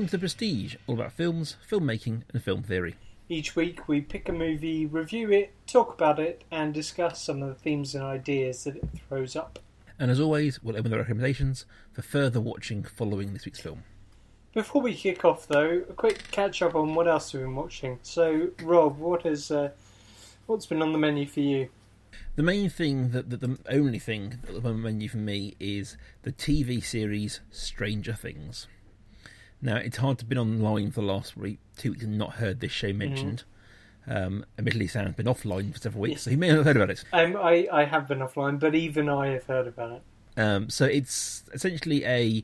Welcome to Prestige, all about films, filmmaking, and film theory. Each week we pick a movie, review it, talk about it, and discuss some of the themes and ideas that it throws up. And as always, we'll open the recommendations for further watching following this week's film. Before we kick off, though, a quick catch up on what else we've been watching. So, Rob, what has uh, what's been on the menu for you? The main thing, that, that the only thing that's on the menu for me is the TV series Stranger Things. Now, it's hard to been online for the last week, two weeks and not heard this show mentioned. Um, admittedly, Sam's been offline for several weeks, so he may not have heard about it. Um, I, I have been offline, but even I have heard about it. Um, so it's essentially a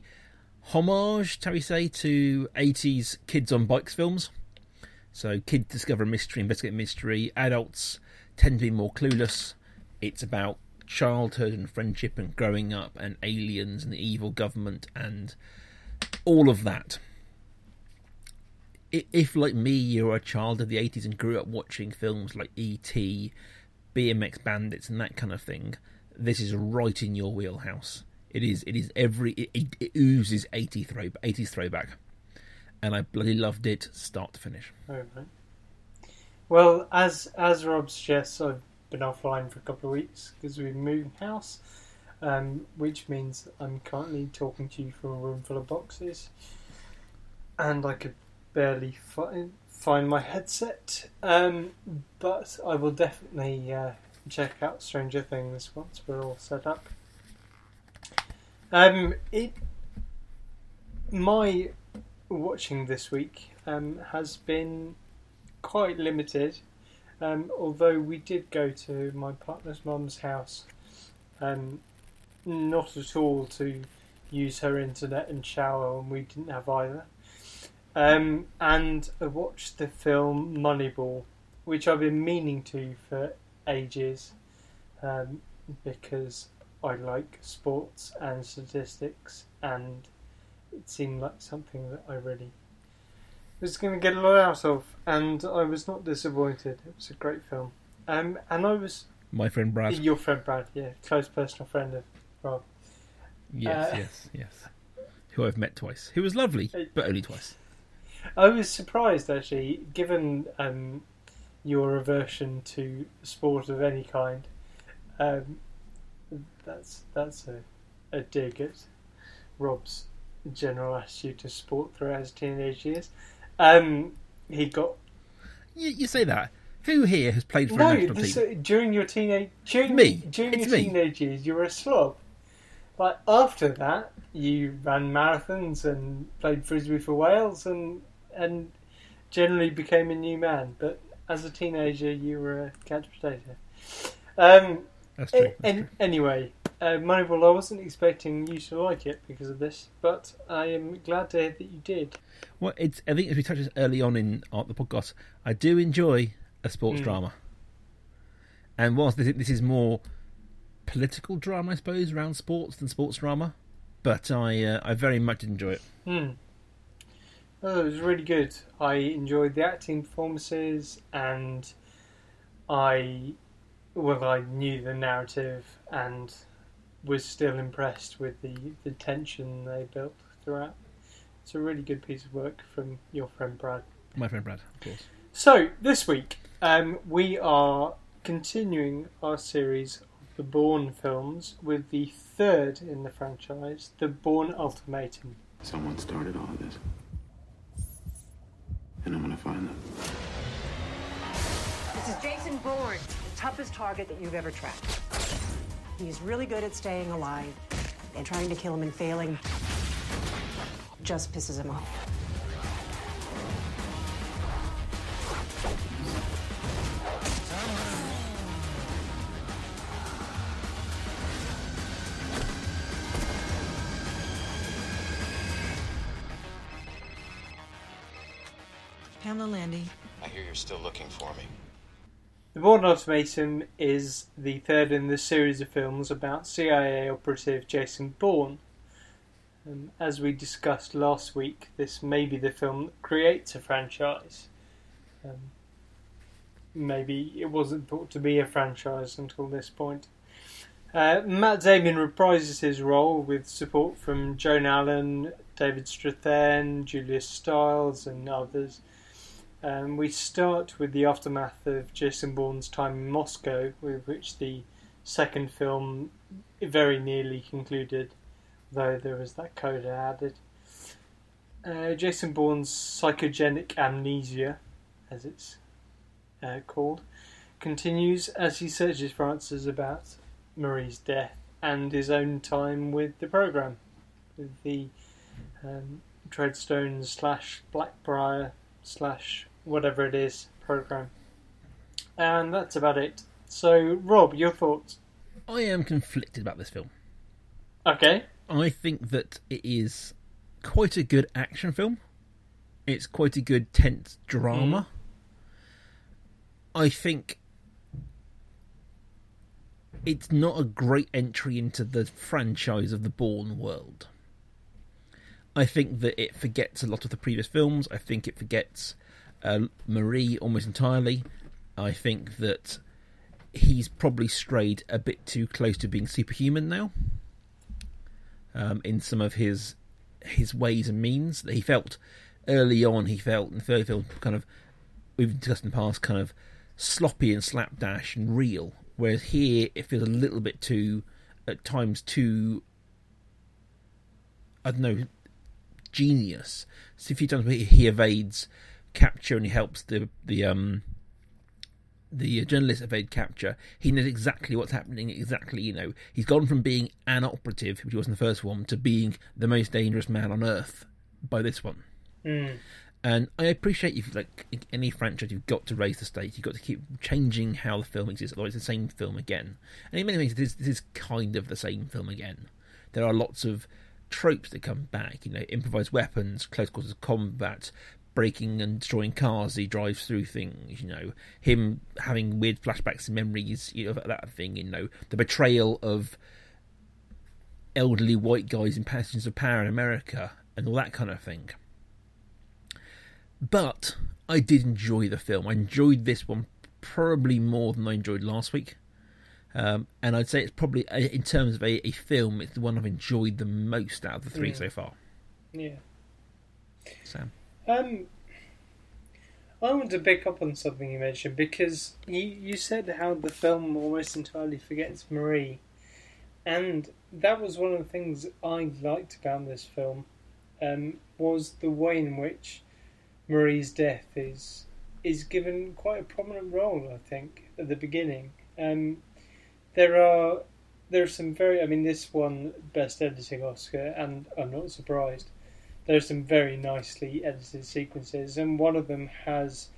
homage, shall we say, to 80s kids on bikes films. So kids discover a mystery, investigate a mystery. Adults tend to be more clueless. It's about childhood and friendship and growing up and aliens and the evil government and all of that. If, like me, you're a child of the 80s and grew up watching films like E.T., BMX Bandits, and that kind of thing, this is right in your wheelhouse. It is. It is every. It, it, oozes 80 throw, 80s throwback, and I bloody loved it, start to finish. Oh, right. Well, as as Rob suggests, I've been offline for a couple of weeks because we've moved house, um, which means I'm currently talking to you from a room full of boxes, and I could barely find find my headset. Um, but I will definitely uh, check out Stranger Things once we're all set up. Um, it my watching this week um, has been quite limited. Um, although we did go to my partner's mum's house, um, not at all to use her internet and shower, and we didn't have either. Um, and I watched the film Moneyball, which I've been meaning to for ages, um, because I like sports and statistics, and it seemed like something that I really was going to get a lot out of, and I was not disappointed. It was a great film, um, and I was My friend Brad. your friend Brad, yeah, close personal friend of Rob. Yes, Uh, yes, yes. Who I've met twice. Who was lovely, but only twice. I was surprised actually, given um, your aversion to sport of any kind. Um, that's that's a, a dig at Rob's general attitude to sport throughout his teenage years. Um, he got You, you say that. Who here has played for a national team? during your teenage during Me. during It's your me. teenage years. You were a slob. But after that, you ran marathons and played frisbee for Wales and and generally became a new man. But as a teenager, you were a couch potato. Um, That's true. That's an- true. anyway, uh, Moneyball, I wasn't expecting you to like it because of this, but I am glad to hear that you did. Well, it's. I think as we touched this early on in uh, the podcast, I do enjoy a sports Mm. drama. And whilst this, this is more political drama, I suppose, around sports than sports drama, but I uh, I very much enjoy it. Oh, it was really good. I enjoyed the acting performances, and I, well, I knew the narrative and was still impressed with the, the tension they built throughout. It's a really good piece of work from your friend Brad. My friend Brad, of course. So this week, um, we are continuing our series the Bourne films with the third in the franchise, the Bourne Ultimatum. Someone started all of this. And I'm gonna find them. This is Jason Bourne, the toughest target that you've ever tracked. He's really good at staying alive, and trying to kill him and failing just pisses him off. Pamela Landy. I hear you're still looking for me. The Bourne Ultimatum is the third in the series of films about CIA operative Jason Bourne. Um, as we discussed last week, this may be the film that creates a franchise. Um, maybe it wasn't thought to be a franchise until this point. Uh, Matt Damon reprises his role with support from Joan Allen, David Strathairn, Julia Stiles, and others. Um, we start with the aftermath of Jason Bourne's time in Moscow, with which the second film very nearly concluded, though there was that coda added. Uh, Jason Bourne's psychogenic amnesia, as it's uh, called, continues as he searches for answers about Marie's death and his own time with the program, with the um, Treadstone slash Blackbriar slash whatever it is program. And that's about it. So, Rob, your thoughts? I am conflicted about this film. Okay. I think that it is quite a good action film. It's quite a good tense drama. I think it's not a great entry into the franchise of the Bourne world. I think that it forgets a lot of the previous films. I think it forgets uh, Marie almost entirely. I think that he's probably strayed a bit too close to being superhuman now. Um, in some of his his ways and means that he felt early on, he felt in the third film kind of we've discussed in the past, kind of sloppy and slapdash and real. Whereas here, it feels a little bit too, at times, too. I don't know, genius. So a few times he, he evades capture and he helps the the um the journalist evade capture. He knows exactly what's happening. Exactly, you know, he's gone from being an operative, which he was in the first one, to being the most dangerous man on earth by this one. Mm. And I appreciate you like any franchise, you've got to raise the stakes. You've got to keep changing how the film exists, otherwise it's the same film again. And in many ways, this, this is kind of the same film again. There are lots of tropes that come back. You know, improvised weapons, close quarters combat, breaking and destroying cars he drives through things, you know, him having weird flashbacks and memories, you know, that thing, you know, the betrayal of elderly white guys in Passions of Power in America and all that kind of thing. But I did enjoy the film. I enjoyed this one probably more than I enjoyed last week. Um, and I'd say it's probably, in terms of a, a, film, it's the one I've enjoyed the most out of the three yeah. so far. Yeah. Sam? Um, I want to pick up on something you mentioned because you you said how the film almost entirely forgets Marie, and that was one of the things I liked about this film, um, was the way in which Marie's death is is given quite a prominent role. I think at the beginning, um, there are there are some very. I mean, this one best editing Oscar, and I'm not surprised there are some very nicely edited sequences, and one of them has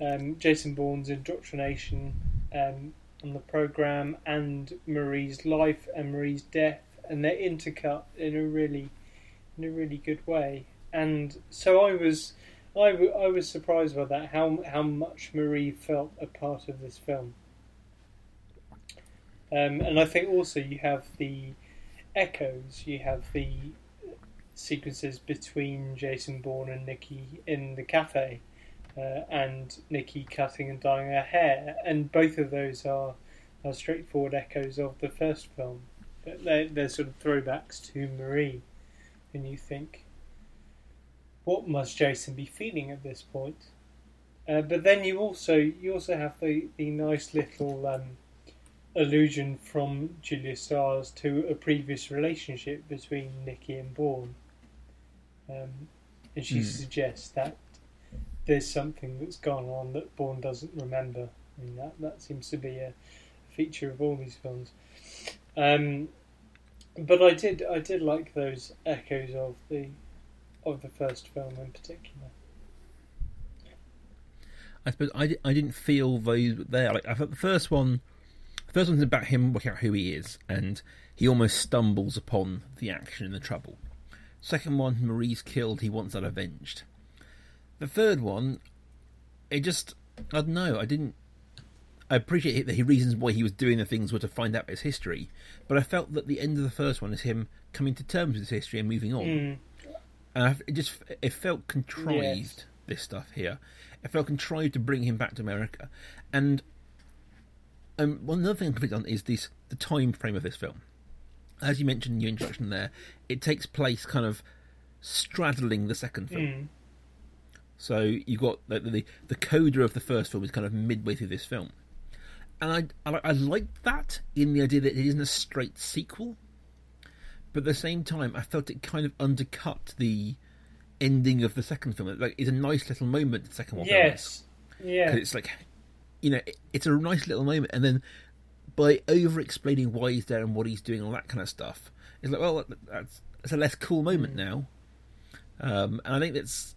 um, Jason Bourne's indoctrination um, on the program and Marie's life and Marie's death, and they're intercut in a really, in a really good way. And so I was, I, w- I was surprised by that how how much Marie felt a part of this film. Um, and I think also you have the echoes. You have the sequences between Jason Bourne and Nikki in the cafe, uh, and Nikki cutting and dyeing her hair, and both of those are, are straightforward echoes of the first film, they're, they're sort of throwbacks to Marie, and you think, what must Jason be feeling at this point? Uh, but then you also you also have the, the nice little um, allusion from Julia Stiles to a previous relationship between Nikki and Bourne. Um, and she Mm. suggests that there's something that's gone on that Bourne doesn't remember. I mean, that, that seems to be a feature of all these films. Um, but I did I did like those echoes of the of the first film in particular. I suppose I, I didn't feel those there. Like I thought the first one, the first one's about him working out who he is, and he almost stumbles upon the action and the trouble. Second one, Marie's killed. He wants that avenged. The third one, it just I don't know. I didn't. I appreciate that he reasons why he was doing the things were to find out his history, but I felt that the end of the first one is him coming to terms with his history and moving on. Mm. And I, it just it felt contrived. Yes. This stuff here, it felt contrived to bring him back to America, and um, one another thing I'm conflicted on is this the time frame of this film. As you mentioned in your introduction, there, it takes place kind of straddling the second film. Mm. So you've got the, the the coda of the first film is kind of midway through this film, and I I, I like that in the idea that it isn't a straight sequel, but at the same time I felt it kind of undercut the ending of the second film. Like it's a nice little moment. The second one, Yes. Yeah. it's like you know it- it's a nice little moment, and then by over explaining why he's there and what he's doing, all that kind of stuff, it's like well that- that's that's a less cool moment now, um, and I think that's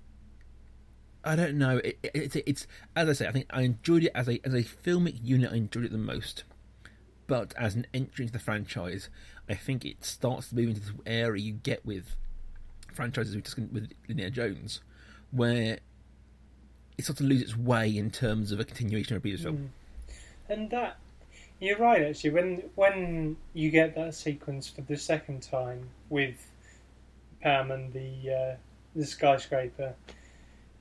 I don't know. It, it, it's it's as I say, I think I enjoyed it as a as a filmic unit. I enjoyed it the most, but as an entry into the franchise, I think it starts to move into this area you get with franchises with, with Indiana Jones, where it starts to lose its way in terms of a continuation of a previous film. And that you're right actually. When when you get that sequence for the second time with Pam and the uh, the skyscraper,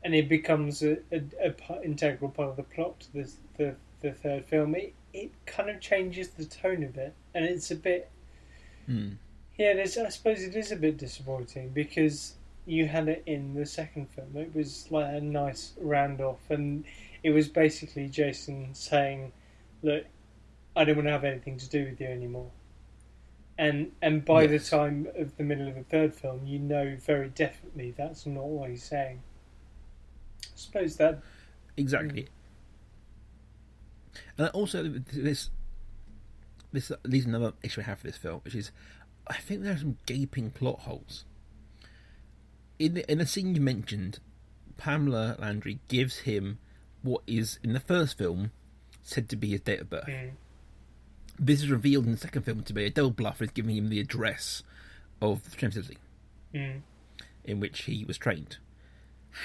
and it becomes a, a, a part, integral part of the plot to this, the the third film, it it kind of changes the tone a bit, and it's a bit. Hmm. Yeah, there's, I suppose it is a bit disappointing because you had it in the second film. It was like a nice round off, and it was basically Jason saying, "Look, I don't want to have anything to do with you anymore." And and by Yes. the time of the middle of the third film, you know very definitely that's not what he's saying. I suppose that Exactly. Mm. And also, this this leads another issue I have for this film, which is I think there are some gaping plot holes. In the in the scene you mentioned, Pamela Landy gives him what is in the first film said to be his date of birth. Mm. This is revealed in the second film to be a double bluff, is giving him the address of the training facility Mm. in which he was trained.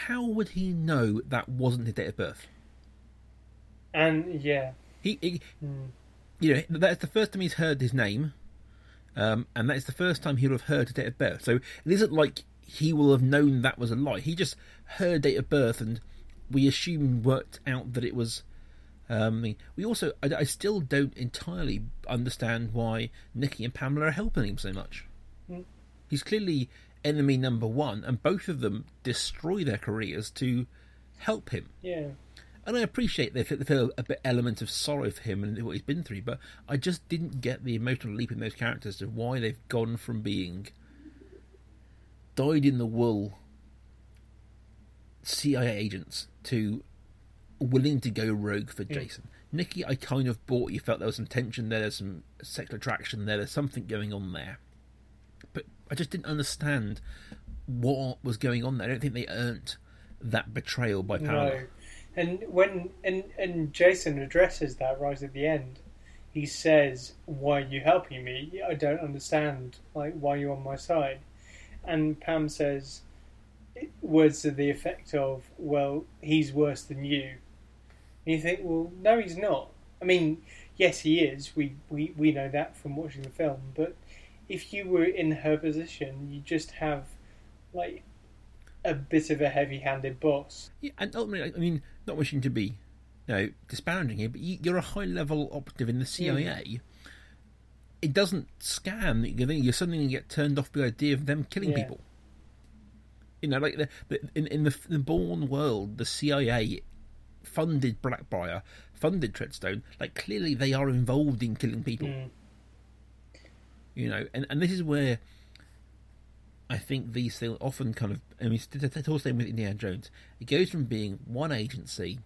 How would he know that wasn't his date of birth? and yeah, He, he Mm. you know, that's the first time he's heard his name, um, and that is the first time he'll have heard his date of birth. So it isn't like he will have known that was a lie. He just heard date of birth, and we assume worked out that it was. Um, we also, I, I still don't entirely understand why Nikki and Pamela are helping him so much. Mm. He's clearly enemy number one, and both of them destroy their careers to help him yeah. and I appreciate they feel, a bit element of sorrow for him and what he's been through, but I just didn't get the emotional leap in those characters to why they've gone from being dyed in the wool CIA agents to willing to go rogue for Jason. Nikki, I kind of bought. You felt there was some tension there, there's some sexual attraction there, there's something going on there, but I just didn't understand what was going on there. I don't think they earned that betrayal by Paolo. No. And when and and Jason addresses that right at the end. He says, "Why are you helping me? I don't understand. Like, why you're you on my side?" And Pam says words to the effect of, "Well, he's worse than you." And you think, "Well, no, he's not." I mean, yes, he is. We we we know that from watching the film. But if you were in her position, you just have like a bit of a heavy-handed boss. Yeah, and ultimately, I mean, not wishing to be, you know, disparaging here, but you, you're a high-level operative in the hmm. CIA. It doesn't scan. you're, you're suddenly going to get turned off by the idea of them killing Yeah. people. You know, like the, the, in in the, the Bourne world, the CIA funded Blackbriar, funded Treadstone. Like clearly, they are involved in killing people. Mm. You know, and and this is where I think these things often kind of. I mean, it's the same with Indiana Jones. It goes from being one agency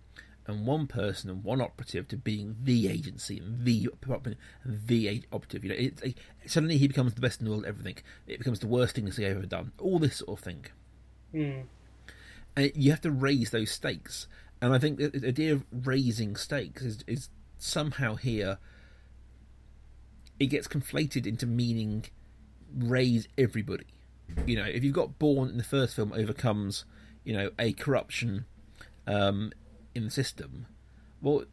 and one person and one operative to being the agency and the op- the operative. You know, it, it, suddenly he becomes the best in the world. at Everything. It becomes the worst thing CIA ever done. All this sort of thing. Mm. And you have to raise those stakes. And I think the the idea of raising stakes is, is somehow here. It gets conflated into meaning raise everybody. You know, if you've got Bourne in the first film overcomes, you know, a corruption um, in the system, well,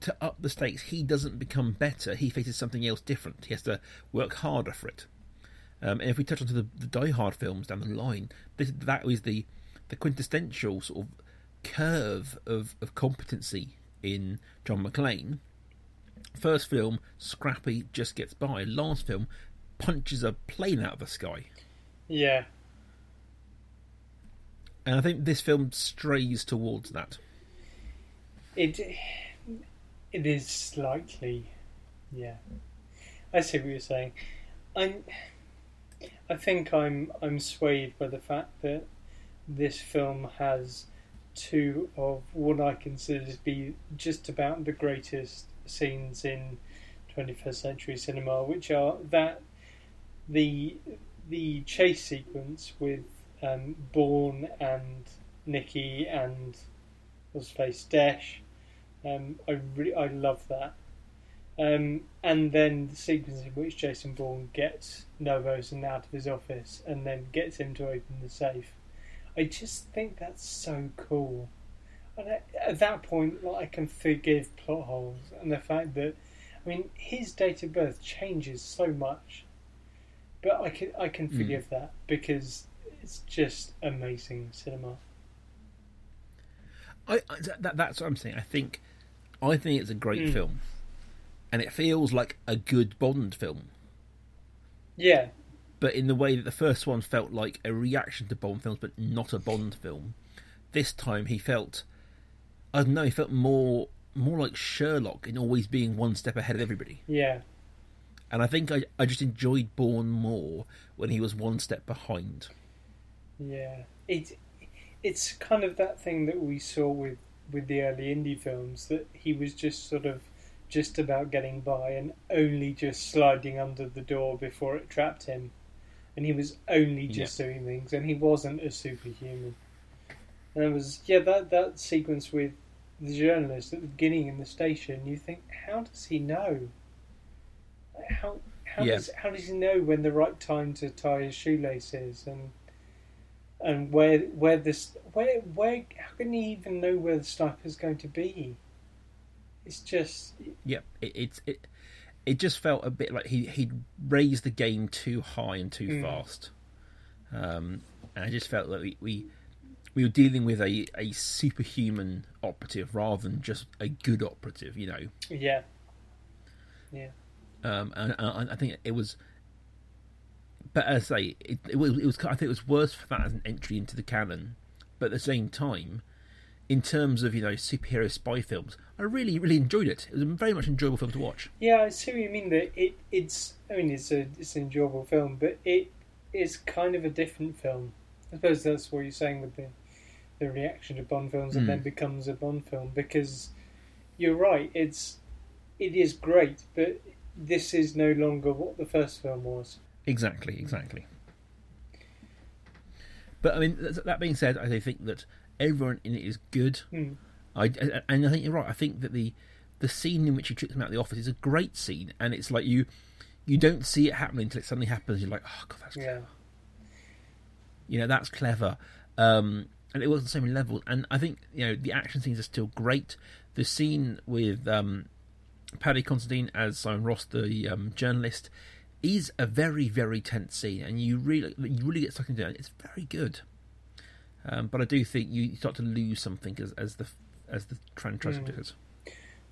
to up the stakes, he doesn't become better. He faces something else different. He has to work harder for it. Um, and if we touch onto the, the Die Hard films down the line, this, that was the the quintessential sort of curve of, of competency in John McClane. First film, scrappy, just gets by. Last film, punches a plane out of the sky. Yeah. And I think this film strays towards that. It it is slightly, yeah. I see what you're saying. I'm. I think I'm I'm swayed by the fact that this film has two of what I consider to be just about the greatest scenes in 21st century cinema, which are that the the chase sequence with um, Bourne and Nikki and what's face Desh. Um, I really I love that. Um, and then the sequence in which Jason Bourne gets Noah Vosen out of his office and then gets him to open the safe. I just think that's so cool. And at, at that point, like, I can forgive plot holes and the fact that, I mean, his date of birth changes so much, but I can I can forgive that because it's just amazing cinema. I, I that, that's what I'm saying. I think I think it's a great Mm. film, and it feels like a good Bond film. Yeah, But in the way that the first one felt like a reaction to Bond films, but not a Bond film, this time he felt I don't know. He felt more more like Sherlock in always being one step ahead of everybody. yeah, And I think I, I just enjoyed Bourne more when he was one step behind. Yeah. It it's kind of that thing that we saw with with the early indie films that he was just sort of just about getting by and only just sliding under the door before it trapped him, and he was only just doing things, and he wasn't a superhuman. And it was yeah that that sequence with the journalist at the beginning in the station. You think, how does he know? How how Yeah. does how does he know when the right time to tie his shoelaces and and where where this where where how can he even know where the sniper's going to be? It's just Yeah, it it it, it just felt a bit like he he raised the game too high and too Mm. fast, um, and I just felt that we, we we were dealing with a, a superhuman operative rather than just a good operative, you know. yeah, yeah, Um, and, and I think it was, but as I say, it, it was it was I think it was worse for that as an entry into the canon, but at the same time. In terms of you know superhero spy films, I really really enjoyed it. It was a very much enjoyable film to watch. yeah. I see what you mean. That it it's I mean it's a it's an enjoyable film, but it is kind of a different film. I suppose that's what you're saying with the the reaction to Bond films and Mm. then becomes a Bond film because you're right. It's it is great, but this is no longer what the first film was. Exactly, exactly. But I mean, that being said, I think that everyone in it is good. Hmm. I and I think you're right. I think that the the scene in which he tricks him out of the office is a great scene, and it's like you you don't see it happening until it suddenly happens. You're like, oh god, that's Yeah, clever. You know, that's clever. Um, and it was on so many levels. And I think you know the action scenes are still great. The scene with um, Paddy Considine as Simon Ross, the um, journalist, is a very very tense scene, and you really you really get stuck into it. It's very good. Um, but I do think you start to lose something as, as the as the trend tries Mm. to do it.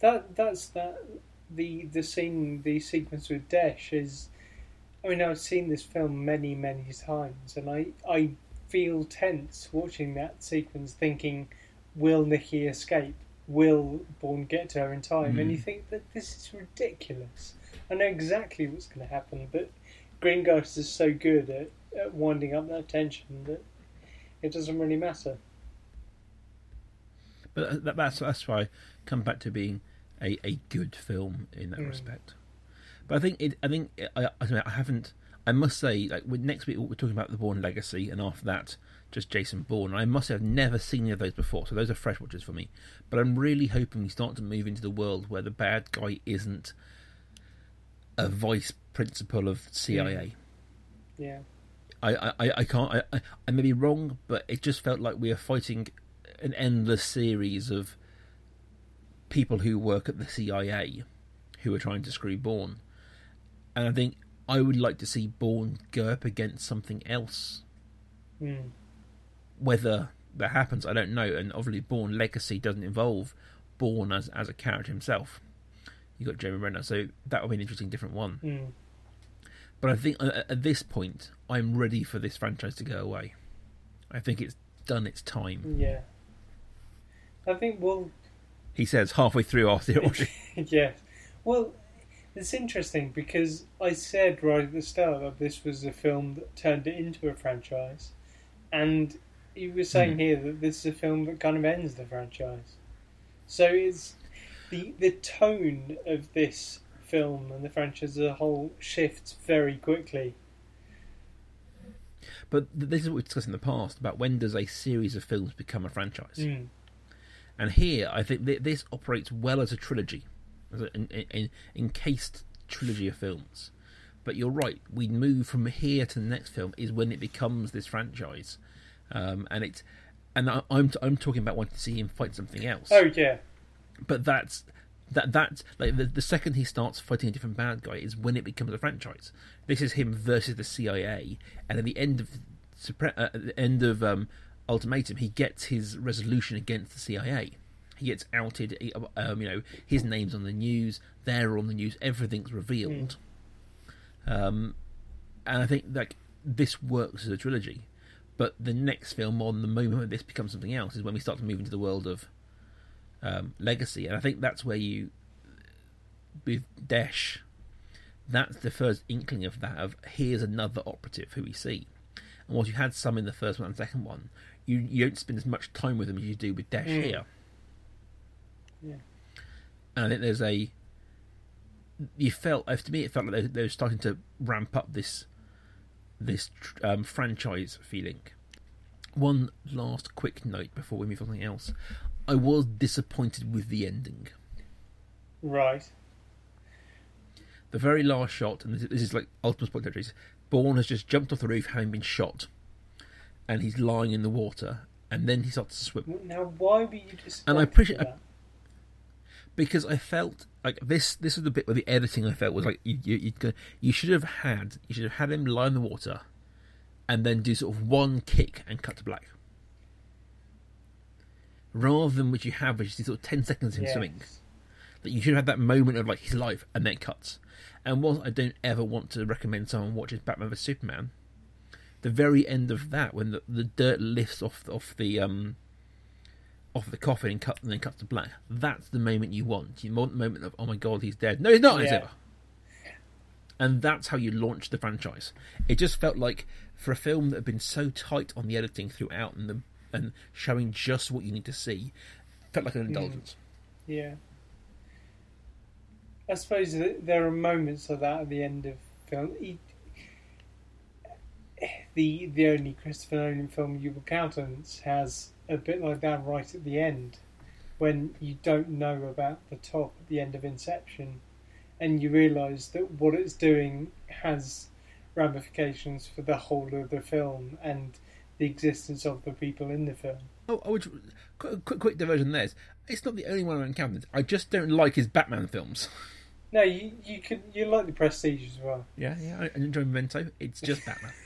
that that's that the the scene the sequence with Desh is. I mean, I've seen this film many many times, and I I feel tense watching that sequence, thinking, will Nikki escape? Will Bourne get to her in time? And you think that this is ridiculous. I know exactly what's going to happen, but Greengrass is so good at, at winding up that tension that it doesn't really matter. But uh, that, that's that's why I come back to being a, a good film in that Mm. respect. But I think it, I think I, I, I haven't. I must say, like with next week we're talking about the Bourne Legacy, and after that, just Jason Bourne. I must I've never seen any of those before, so those are fresh watches for me. But I'm really hoping we start to move into the world where the bad guy isn't a vice principal of CIA. Yeah. I, I, I can't. I, I, I may be wrong, but it just felt like we are fighting an endless series of people who work at the CIA who are trying to screw Bourne. And I think I would like to see Bourne go up against something else. Mm. Whether that happens, I don't know. And obviously, Bourne Legacy doesn't involve Bourne as as a character himself. You got Jeremy Renner, so that will be an interesting, different one. Mm. But I think uh, at this point, I'm ready for this franchise to go away. I think it's done its time. Yeah. I think we'll He says halfway through our theology. yes. Well, it's interesting because I said right at the start that this was a film that turned it into a franchise, and you were saying Hmm. here that this is a film that kind of ends the franchise. So it's the the tone of this film and the franchise as a whole shifts very quickly. but this is what we discussed in the past about when does a series of films become a franchise. Mm. And here, I think th- this operates well as a trilogy, as an encased trilogy of films. But you're right. We move from here to the next film is when it becomes this franchise, um, and it's and I, I'm I'm talking about wanting to see him fight something else. Oh yeah, But that's that that's like the, the second he starts fighting a different bad guy is when it becomes a franchise. This is him versus the CIA, and at the end of uh, the end of um, Ultimatum, he gets his resolution against the CIA. He gets outed. Um, you know, his name's on the news. They're on the news. Everything's revealed. Um, and I think like this works as a trilogy. But the next film, on the moment this becomes something else, is when we start to move into the world of um, legacy, and I think that's where you, with Desh, that's the first inkling of that. Of here's another operative who we see, and whilst you had some in the first one and second one, you you don't spend as much time with them as you do with Desh Mm. here. Yeah. And I think there's a. You felt, to me, it felt like they, they were starting to ramp up this, this um, franchise feeling. One last quick note before we move on to something else. I was disappointed with the ending. right. The very last shot, and this, is like ultimate spoiler territory. Bourne has just jumped off the roof, having been shot, and he's lying in the water, and then he starts to swim. Now, why were you disappointed? And I appreciate- that? because I felt like this. This was the bit where the editing I felt was like you you, you, you should have had you should have had him lie in the water, and then do sort of one kick and cut to black, rather than what you have, which is these sort of ten seconds of him Yes. swimming. That you should have that moment of like his life and then it cuts. And whilst I don't ever want to recommend someone watches Batman vs Superman, the very end of that when the, the dirt lifts off off the um off the coffin and cut and then cuts to black. That's the moment you want. You want the moment of oh my god, he's dead. No, he's not. Yeah. over. And that's how you launch the franchise. It just felt like for a film that had been so tight on the editing throughout and the and showing just what you need to see, felt like an mm. indulgence. Yeah. I suppose there are moments of that at the end of film. He, the the only Christopher Nolan film you will countenance has a bit like that right at the end, when you don't know about the top at the end of Inception, and you realise that what it's doing has ramifications for the whole of the film and the existence of the people in the film. Oh, I would quick, quick, quick diversion. There, it's not the only one I've encountered. I just don't like his Batman films. No, you you could you like the Prestige as well. Yeah, yeah, I I enjoy Memento. It's just Batman.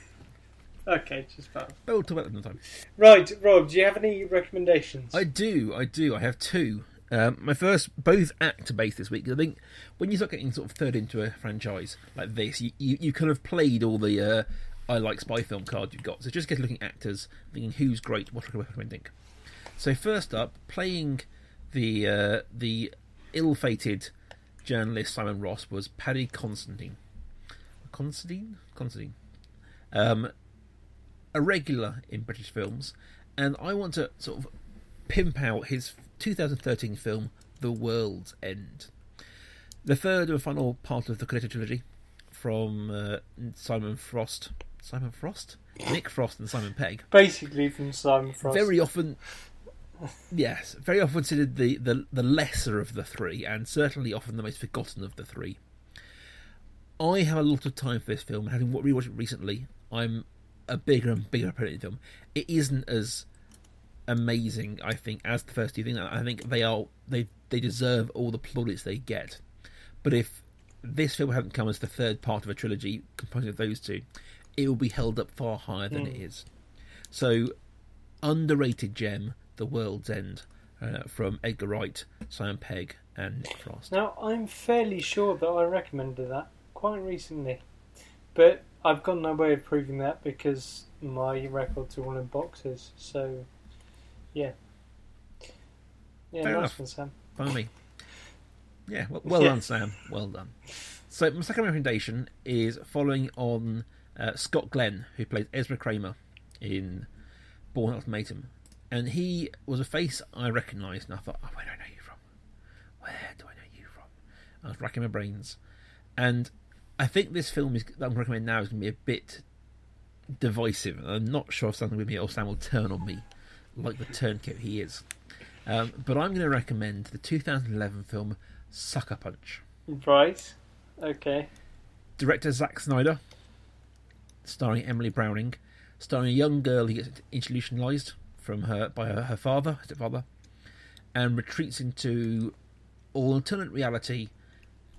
Okay, just Batman. But we'll talk about that another time. Right, Rob, do you have any recommendations? I do, I do. I have two. Um, my first, both actor based this week. I think when you start getting sort of third into a franchise like this, you, you, you kind of played all the uh, I like spy film card you've got. So just get looking at actors, thinking who's great, what am I recommending. So first up, playing the uh, the ill-fated journalist Simon Ross was Paddy Constantine. Constantine, Constantine. Um, a regular in British films, and I want to sort of pimp out his 2013 film, The World's End. The third and final part of the Cornetto trilogy from uh, Simon Frost. Simon Frost? Nick Frost and Simon Pegg. Basically from Simon Frost. Very often. Yes, very often considered the, the, the lesser of the three, and certainly often the most forgotten of the three. I have a lot of time for this film, and having wa- rewatched it recently, I'm a bigger and bigger opponent of the film. It isn't as amazing, I think, as the first two things. I think they are they they deserve all the plaudits they get. But if this film hadn't come as the third part of a trilogy composed of those two, it will be held up far higher than it is. So, underrated gem, The World's End, uh, from Edgar Wright, Simon Pegg, and Nick Frost. Now, I'm fairly sure that I recommended that quite recently. But I've got no way of proving that because my records are all in boxes. So, yeah. Yeah, Fair nice enough. one, Sam. Me. Yeah, well, well Yeah. done, Sam. Well done. So my second recommendation is following on uh, Scott Glenn, who plays Ezra Kramer in Bourne Ultimatum, and he was a face I recognised, and I thought, oh, where do I know you from? Where do I know you from? I was racking my brains, and I think this film is that I'm recommending now is going to be a bit divisive. I'm not sure if something with me or Sam will turn on me, like the turncoat he is. Um, but I'm going to recommend the 2011 film Sucker Punch. Right. Okay. Director Zack Snyder, starring Emily Browning, starring a young girl who gets institutionalized from her by her, her father, stepfather, and retreats into alternate reality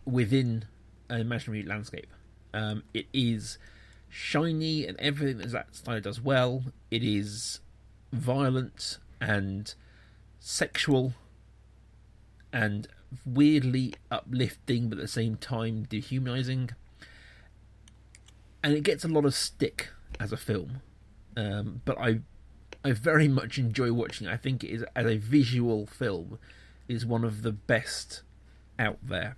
within an imaginary landscape. Um, it is shiny and everything that Zack Snyder does well. It is violent and sexual and weirdly uplifting but at the same time dehumanizing and it gets a lot of stick as a film um, but i i very much enjoy watching it. i think it is as a visual film is one of the best out there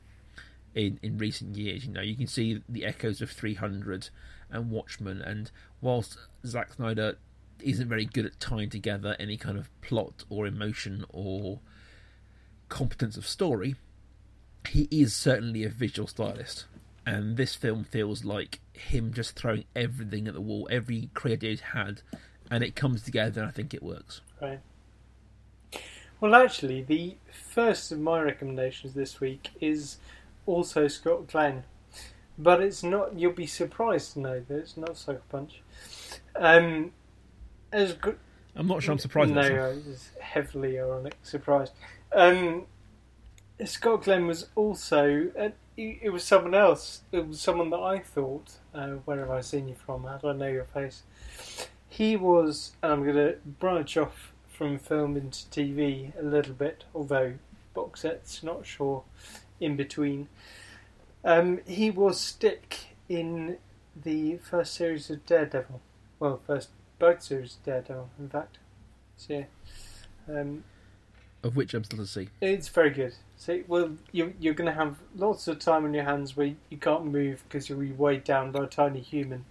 in in recent years you know you can see the echoes of 300 and watchmen and whilst Zack Snyder isn't very good at tying together any kind of plot or emotion or competence of story, he is certainly a visual stylist. And this film feels like him just throwing everything at the wall, every creative he's had, and it comes together, and I think it works. Right. Well, actually, the first of my recommendations this week is also Scott Glenn, but it's not. You'll be surprised to know that it's not Sucker Punch. Um, as good. I'm not sure I'm surprised. No. I was heavily ironic, surprised. Um, Scott Glenn was also. It it was someone else. It was someone that I thought. Uh, where have I seen you from? How do I know your face? He was, and I'm going to branch off from film into TV a little bit, although box sets, not sure in between. Um, he was Stick in the first series of Daredevil. Well, first both series of Daredevil, in fact. So, yeah. Um, Of which I'm still to see. it's very good. So, well, you're, you're going to have lots of time on your hands where you can't move because you'll be weighed down by a tiny human.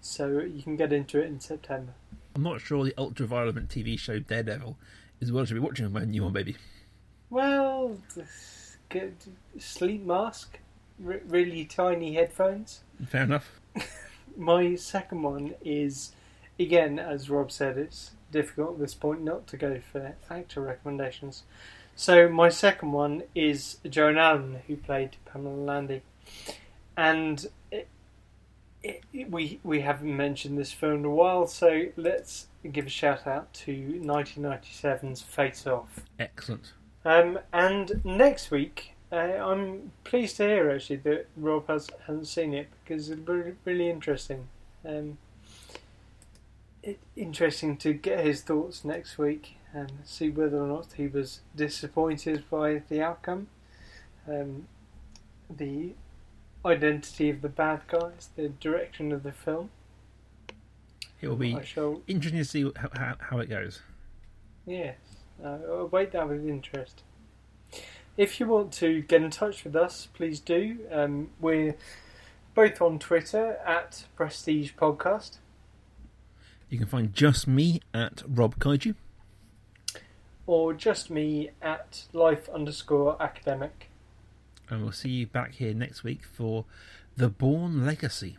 So you can get into it in September. I'm not sure the ultra violent TV show Daredevil is what I should be watching my new one, baby. Well, get sleep mask, r- really tiny headphones. Fair enough. My second one is, again, as Rob said, it's difficult at this point not to go for actor recommendations. So my second one is Joan Allen, who played Pamela Landy, and it, it, we we haven't mentioned this film in a while, so let's give a shout out to 1997's Face Off. Excellent. Um, and next week, uh, I'm pleased to hear actually that Rob has, hasn't seen it because it's really, really interesting. Um, it, interesting to get his thoughts next week and see whether or not he was disappointed by the outcome, um, the identity of the bad guys, the direction of the film. It will be shall interesting to see how, how, how it goes. Yes, uh, I'll wait that with interest. If you want to get in touch with us, please do. Um, we're both on Twitter at Prestige Podcast, You can find just me at Rob Kaiju. Or just me at Life underscore Academic. And we'll see you back here next week for The Bourne Legacy.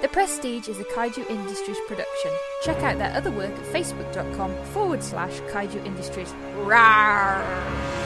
The Prestige is a Kaiju Industries production. Check out their other work at facebook.com forward slash Kaiju Industries. Rawr!